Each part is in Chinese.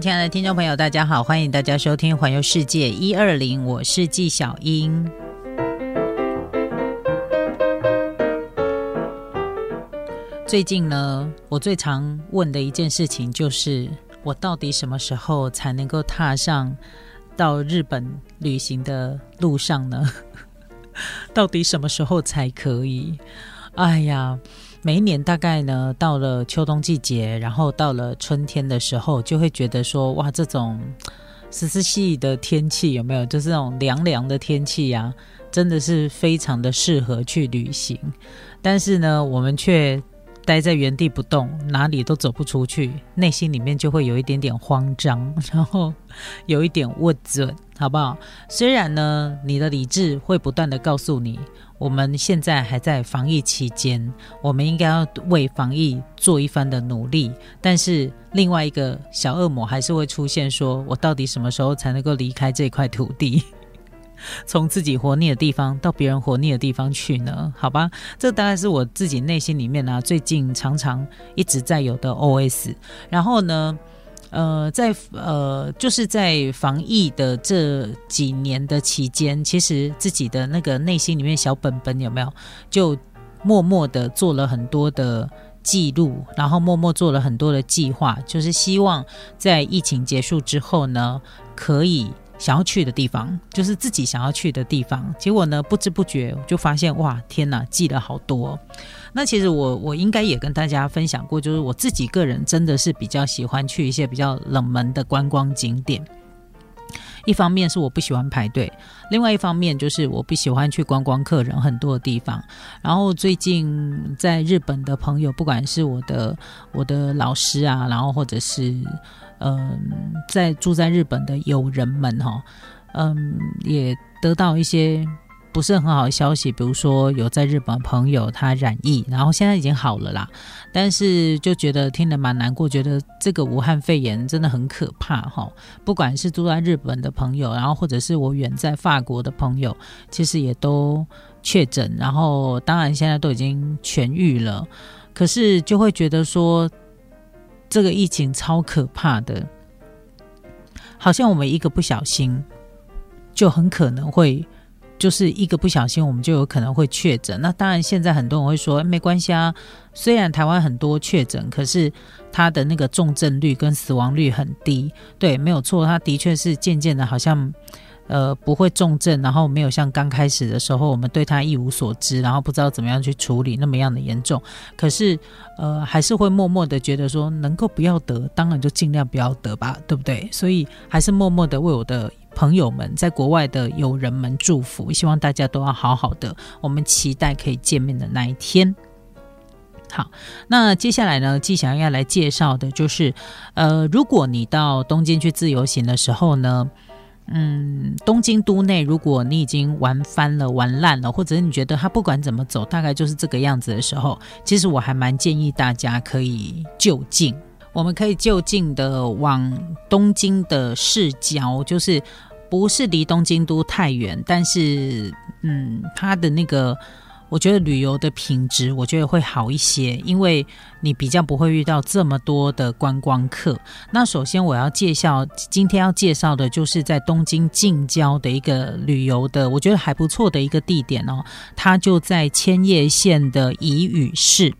亲爱的听众朋友，大家好，欢迎大家收听《环游世界一二零》，我是纪晓英。最近呢，我最常问的一件事情就是，我到底什么时候才能够踏上到日本旅行的路上呢？到底什么时候才可以？哎呀，每一年大概呢，到了秋冬季节，然后到了春天的时候，就会觉得说，哇，这种十四系的天气有没有？就是那种凉凉的天气呀，真的是非常的适合去旅行。但是呢，我们却。待在原地不动，哪里都走不出去，内心里面就会有一点点慌张，然后有一点问准，好不好？虽然呢，你的理智会不断的告诉你，我们现在还在防疫期间，我们应该要为防疫做一番的努力，但是另外一个小恶魔还是会出现，说我到底什么时候才能够离开这块土地？从自己活腻的地方到别人活腻的地方去呢？好吧，这大概是我自己内心里面呢最近常常一直在有的 OS。然后呢，呃，在呃，就是在防疫的这几年的期间，其实自己的那个内心里面小本本有没有就默默的做了很多的记录，然后默默做了很多的计划，就是希望在疫情结束之后呢，可以。想要去的地方，就是自己想要去的地方。结果呢，不知不觉就发现，哇，天哪，记了好多。那其实我我应该也跟大家分享过，就是我自己个人真的是比较喜欢去一些比较冷门的观光景点。一方面是我不喜欢排队，另外一方面就是我不喜欢去观光客人很多的地方。然后最近在日本的朋友，不管是我的我的老师啊，然后或者是。嗯，在住在日本的友人们哈，嗯，也得到一些不是很好的消息，比如说有在日本朋友他染疫，然后现在已经好了啦，但是就觉得听得蛮难过，觉得这个武汉肺炎真的很可怕哈。不管是住在日本的朋友，然后或者是我远在法国的朋友，其实也都确诊，然后当然现在都已经痊愈了，可是就会觉得说。这个疫情超可怕的，好像我们一个不小心，就很可能会，就是一个不小心，我们就有可能会确诊。那当然，现在很多人会说没关系啊，虽然台湾很多确诊，可是它的那个重症率跟死亡率很低。对，没有错，它的确是渐渐的，好像。呃，不会重症，然后没有像刚开始的时候，我们对他一无所知，然后不知道怎么样去处理那么样的严重。可是，呃，还是会默默的觉得说，能够不要得，当然就尽量不要得吧，对不对？所以，还是默默的为我的朋友们，在国外的友人们祝福，希望大家都要好好的。我们期待可以见面的那一天。好，那接下来呢，季想要来介绍的就是，呃，如果你到东京去自由行的时候呢。嗯，东京都内，如果你已经玩翻了、玩烂了，或者你觉得它不管怎么走，大概就是这个样子的时候，其实我还蛮建议大家可以就近，我们可以就近的往东京的市郊，就是不是离东京都太远，但是嗯，它的那个。我觉得旅游的品质，我觉得会好一些，因为你比较不会遇到这么多的观光客。那首先我要介绍，今天要介绍的就是在东京近郊的一个旅游的，我觉得还不错的一个地点哦。它就在千叶县的宜羽市。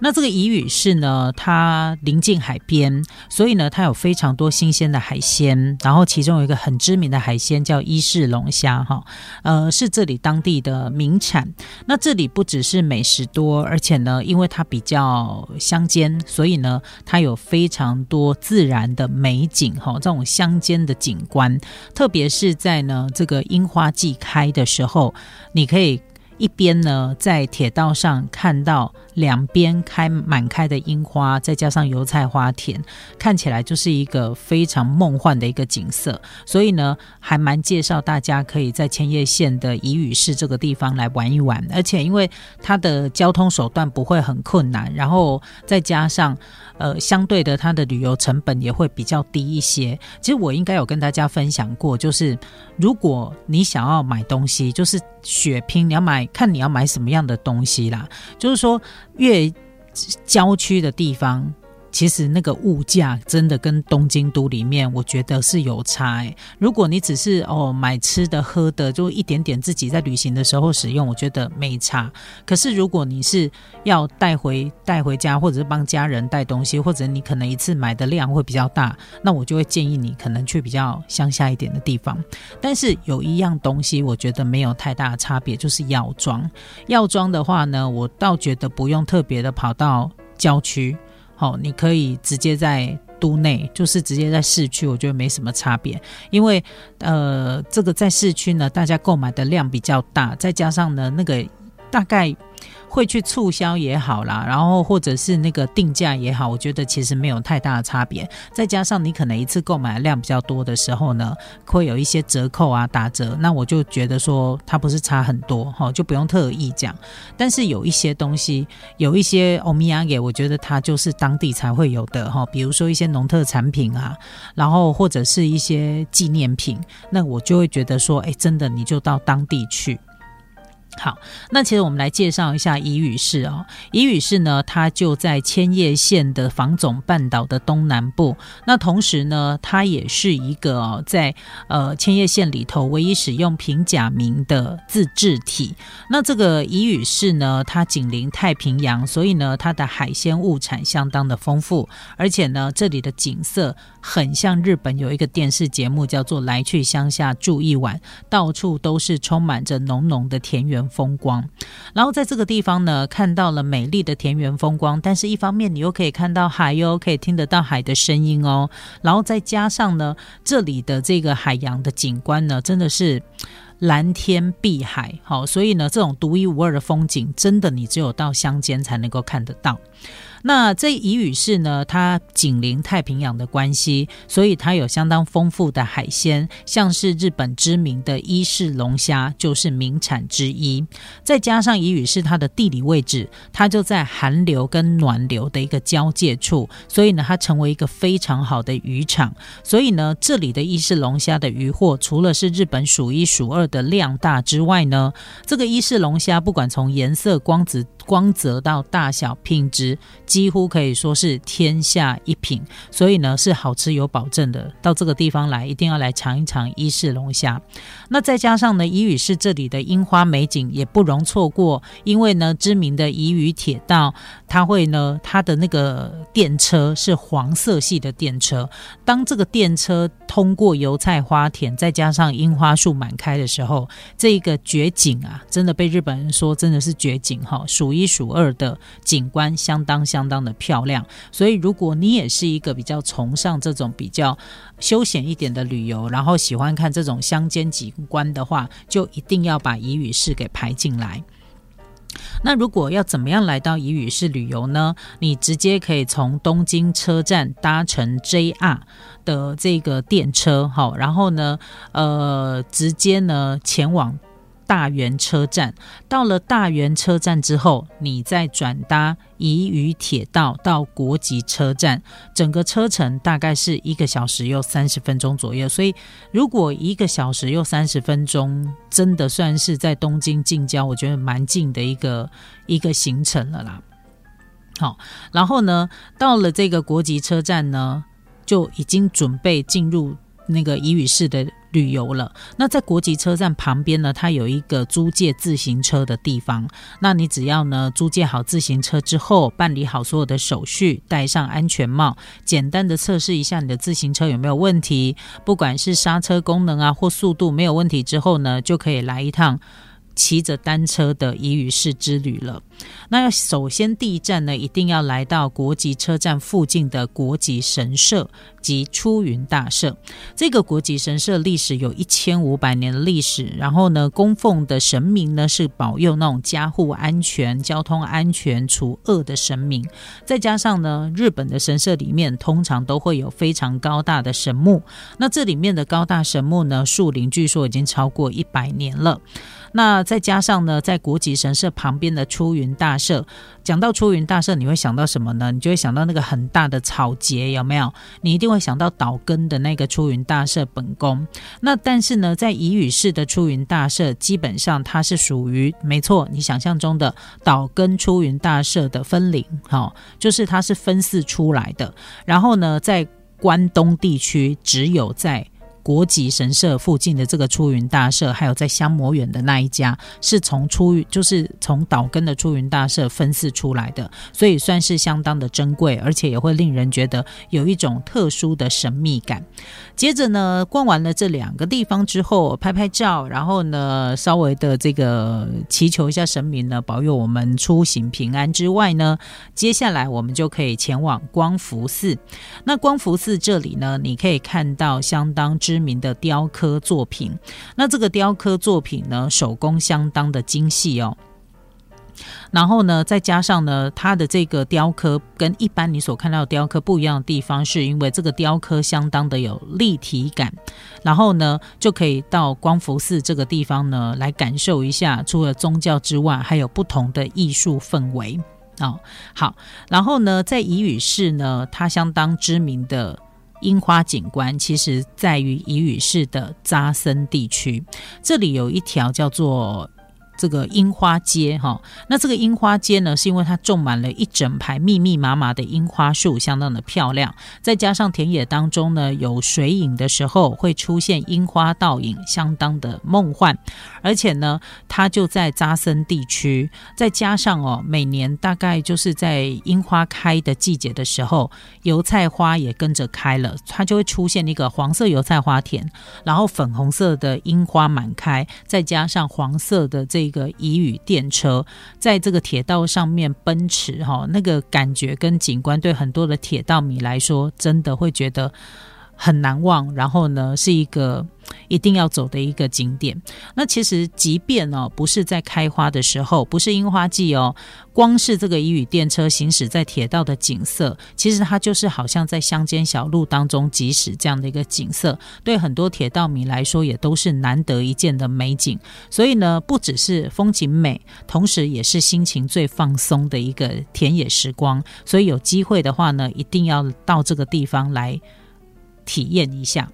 那这个宜羽市呢，它临近海边，所以呢，它有非常多新鲜的海鲜。然后其中有一个很知名的海鲜叫伊势龙虾，哈，呃，是这里当地的名产。那这这里不只是美食多，而且呢，因为它比较乡间，所以呢，它有非常多自然的美景哈。这种乡间的景观，特别是在呢这个樱花季开的时候，你可以一边呢在铁道上看到。两边开满开的樱花，再加上油菜花田，看起来就是一个非常梦幻的一个景色。所以呢，还蛮介绍大家可以在千叶县的宜羽市这个地方来玩一玩。而且因为它的交通手段不会很困难，然后再加上呃相对的它的旅游成本也会比较低一些。其实我应该有跟大家分享过，就是如果你想要买东西，就是血拼，你要买看你要买什么样的东西啦，就是说。越郊区的地方，其实那个物价真的跟东京都里面，我觉得是有差。如果你只是哦买吃的喝的，就一点点自己在旅行的时候使用，我觉得没差。可是如果你是要带回带回家，或者是帮家人带东西，或者你可能一次买的量会比较大，那我就会建议你可能去比较乡下一点的地方。但是有一样东西，我觉得没有太大的差别，就是药妆。药妆的话呢，我倒觉得不用特别的跑到郊区。好，你可以直接在都内，就是直接在市区，我觉得没什么差别。因为，呃，这个在市区呢，大家购买的量比较大，再加上呢，那个大概。会去促销也好啦，然后或者是那个定价也好，我觉得其实没有太大的差别。再加上你可能一次购买量比较多的时候呢，会有一些折扣啊、打折，那我就觉得说它不是差很多哈，就不用特意讲。但是有一些东西，有一些欧米亚给，我觉得它就是当地才会有的哈，比如说一些农特产品啊，然后或者是一些纪念品，那我就会觉得说，哎，真的你就到当地去。好，那其实我们来介绍一下伊予市哦。伊予市呢，它就在千叶县的房总半岛的东南部。那同时呢，它也是一个哦，在呃千叶县里头唯一使用平假名的自治体。那这个伊予市呢，它紧邻太平洋，所以呢，它的海鲜物产相当的丰富，而且呢，这里的景色很像日本有一个电视节目叫做《来去乡下住一晚》，到处都是充满着浓浓的田园。风光，然后在这个地方呢，看到了美丽的田园风光，但是一方面你又可以看到海哟，可以听得到海的声音哦，然后再加上呢，这里的这个海洋的景观呢，真的是蓝天碧海，好，所以呢，这种独一无二的风景，真的你只有到乡间才能够看得到。那这宜屿市呢，它紧邻太平洋的关系，所以它有相当丰富的海鲜，像是日本知名的伊势龙虾就是名产之一。再加上宜屿市它的地理位置，它就在寒流跟暖流的一个交界处，所以呢，它成为一个非常好的渔场。所以呢，这里的伊势龙虾的渔获，除了是日本数一数二的量大之外呢，这个伊势龙虾不管从颜色、光泽、光泽到大小、品质。几乎可以说是天下一品，所以呢是好吃有保证的。到这个地方来，一定要来尝一尝伊势龙虾。那再加上呢，宜屿市这里的樱花美景也不容错过，因为呢，知名的宜屿铁道，它会呢，它的那个电车是黄色系的电车。当这个电车通过油菜花田，再加上樱花树满开的时候，这个绝景啊，真的被日本人说真的是绝景哈，数一数二的景观，相相当相。当的漂亮，所以如果你也是一个比较崇尚这种比较休闲一点的旅游，然后喜欢看这种乡间景观的话，就一定要把宜屿市给排进来。那如果要怎么样来到宜屿市旅游呢？你直接可以从东京车站搭乘 JR 的这个电车，好，然后呢，呃，直接呢前往。大园车站到了大园车站之后，你再转搭宜宇铁道到国际车站，整个车程大概是一个小时又三十分钟左右。所以，如果一个小时又三十分钟，真的算是在东京近郊，我觉得蛮近的一个一个行程了啦。好，然后呢，到了这个国际车站呢，就已经准备进入那个宜宇市的。旅游了，那在国际车站旁边呢，它有一个租借自行车的地方。那你只要呢租借好自行车之后，办理好所有的手续，戴上安全帽，简单的测试一下你的自行车有没有问题，不管是刹车功能啊或速度没有问题之后呢，就可以来一趟。骑着单车的宜屿市之旅了。那要首先第一站呢，一定要来到国际车站附近的国际神社及出云大社。这个国际神社历史有一千五百年的历史，然后呢，供奉的神明呢是保佑那种家户安全、交通安全、除恶的神明。再加上呢，日本的神社里面通常都会有非常高大的神木。那这里面的高大神木呢，树龄据说已经超过一百年了。那再加上呢，在国际神社旁边的出云。大社。讲到出云大社，你会想到什么呢？你就会想到那个很大的草节，有没有？你一定会想到岛根的那个出云大社本宫。那但是呢，在宜屿市的出云大社，基本上它是属于没错，你想象中的岛根出云大社的分灵，好，就是它是分祀出来的。然后呢，在关东地区，只有在国籍神社附近的这个出云大社，还有在香摩远的那一家，是从出云就是从岛根的出云大社分祀出来的，所以算是相当的珍贵，而且也会令人觉得有一种特殊的神秘感。接着呢，逛完了这两个地方之后，拍拍照，然后呢，稍微的这个祈求一下神明呢，保佑我们出行平安之外呢，接下来我们就可以前往光福寺。那光福寺这里呢，你可以看到相当之。知名的雕刻作品，那这个雕刻作品呢，手工相当的精细哦。然后呢，再加上呢，它的这个雕刻跟一般你所看到的雕刻不一样的地方，是因为这个雕刻相当的有立体感。然后呢，就可以到光福寺这个地方呢，来感受一下，除了宗教之外，还有不同的艺术氛围哦。好，然后呢，在宜屿市呢，它相当知名的。樱花景观其实在于宜屿市的扎森地区，这里有一条叫做。这个樱花街哈，那这个樱花街呢，是因为它种满了一整排密密麻麻的樱花树，相当的漂亮。再加上田野当中呢有水影的时候，会出现樱花倒影，相当的梦幻。而且呢，它就在扎森地区，再加上哦，每年大概就是在樱花开的季节的时候，油菜花也跟着开了，它就会出现一个黄色油菜花田，然后粉红色的樱花满开，再加上黄色的这。一个乙雨电车在这个铁道上面奔驰，哈，那个感觉跟景观对很多的铁道迷来说，真的会觉得很难忘。然后呢，是一个。一定要走的一个景点。那其实，即便哦，不是在开花的时候，不是樱花季哦，光是这个乙雨电车行驶在铁道的景色，其实它就是好像在乡间小路当中疾驶这样的一个景色，对很多铁道迷来说，也都是难得一见的美景。所以呢，不只是风景美，同时也是心情最放松的一个田野时光。所以有机会的话呢，一定要到这个地方来体验一下。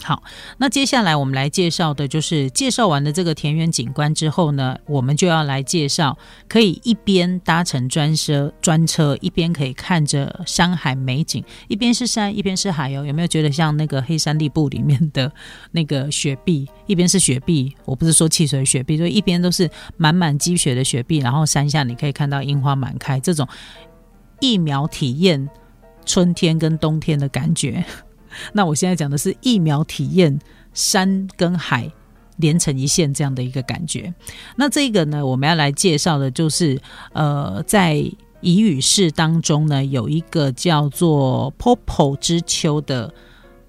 好，那接下来我们来介绍的就是介绍完了这个田园景观之后呢，我们就要来介绍可以一边搭乘专车专车，一边可以看着山海美景，一边是山，一边是海哦。有没有觉得像那个黑山地布里面的那个雪碧，一边是雪碧，我不是说汽水雪碧，就一边都是满满积雪的雪碧，然后山下你可以看到樱花满开，这种一秒体验春天跟冬天的感觉。那我现在讲的是疫苗体验，山跟海连成一线这样的一个感觉。那这个呢，我们要来介绍的就是，呃，在宜语市当中呢，有一个叫做 Popo 之丘的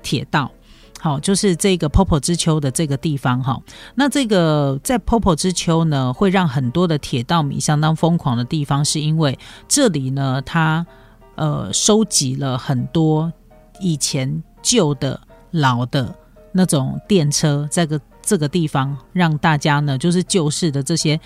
铁道。好，就是这个 Popo 之丘的这个地方哈。那这个在 Popo 之丘呢，会让很多的铁道迷相当疯狂的地方，是因为这里呢，它呃收集了很多以前。旧的、老的那种电车，这个这个地方让大家呢，就是旧式的这些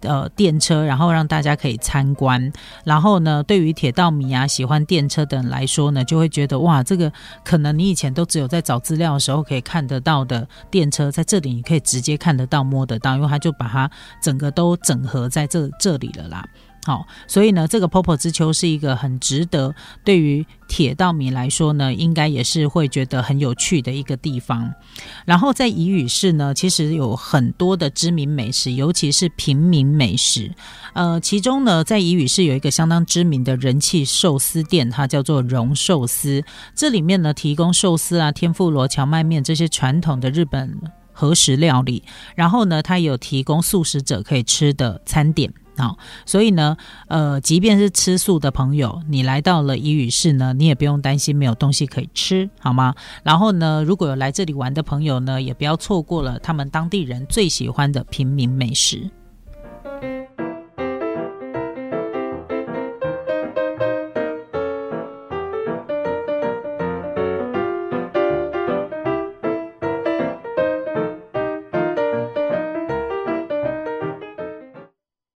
呃电车，然后让大家可以参观。然后呢，对于铁道迷啊、喜欢电车的人来说呢，就会觉得哇，这个可能你以前都只有在找资料的时候可以看得到的电车，在这里你可以直接看得到、摸得到，因为它就把它整个都整合在这这里了啦。好，所以呢，这个 Popo 之丘是一个很值得对于铁道迷来说呢，应该也是会觉得很有趣的一个地方。然后在宜屿市呢，其实有很多的知名美食，尤其是平民美食。呃，其中呢，在宜屿市有一个相当知名的人气寿司店，它叫做荣寿司。这里面呢，提供寿司啊、天妇罗、荞麦面这些传统的日本和食料理。然后呢，它有提供素食者可以吃的餐点。好，所以呢，呃，即便是吃素的朋友，你来到了伊予市呢，你也不用担心没有东西可以吃，好吗？然后呢，如果有来这里玩的朋友呢，也不要错过了他们当地人最喜欢的平民美食。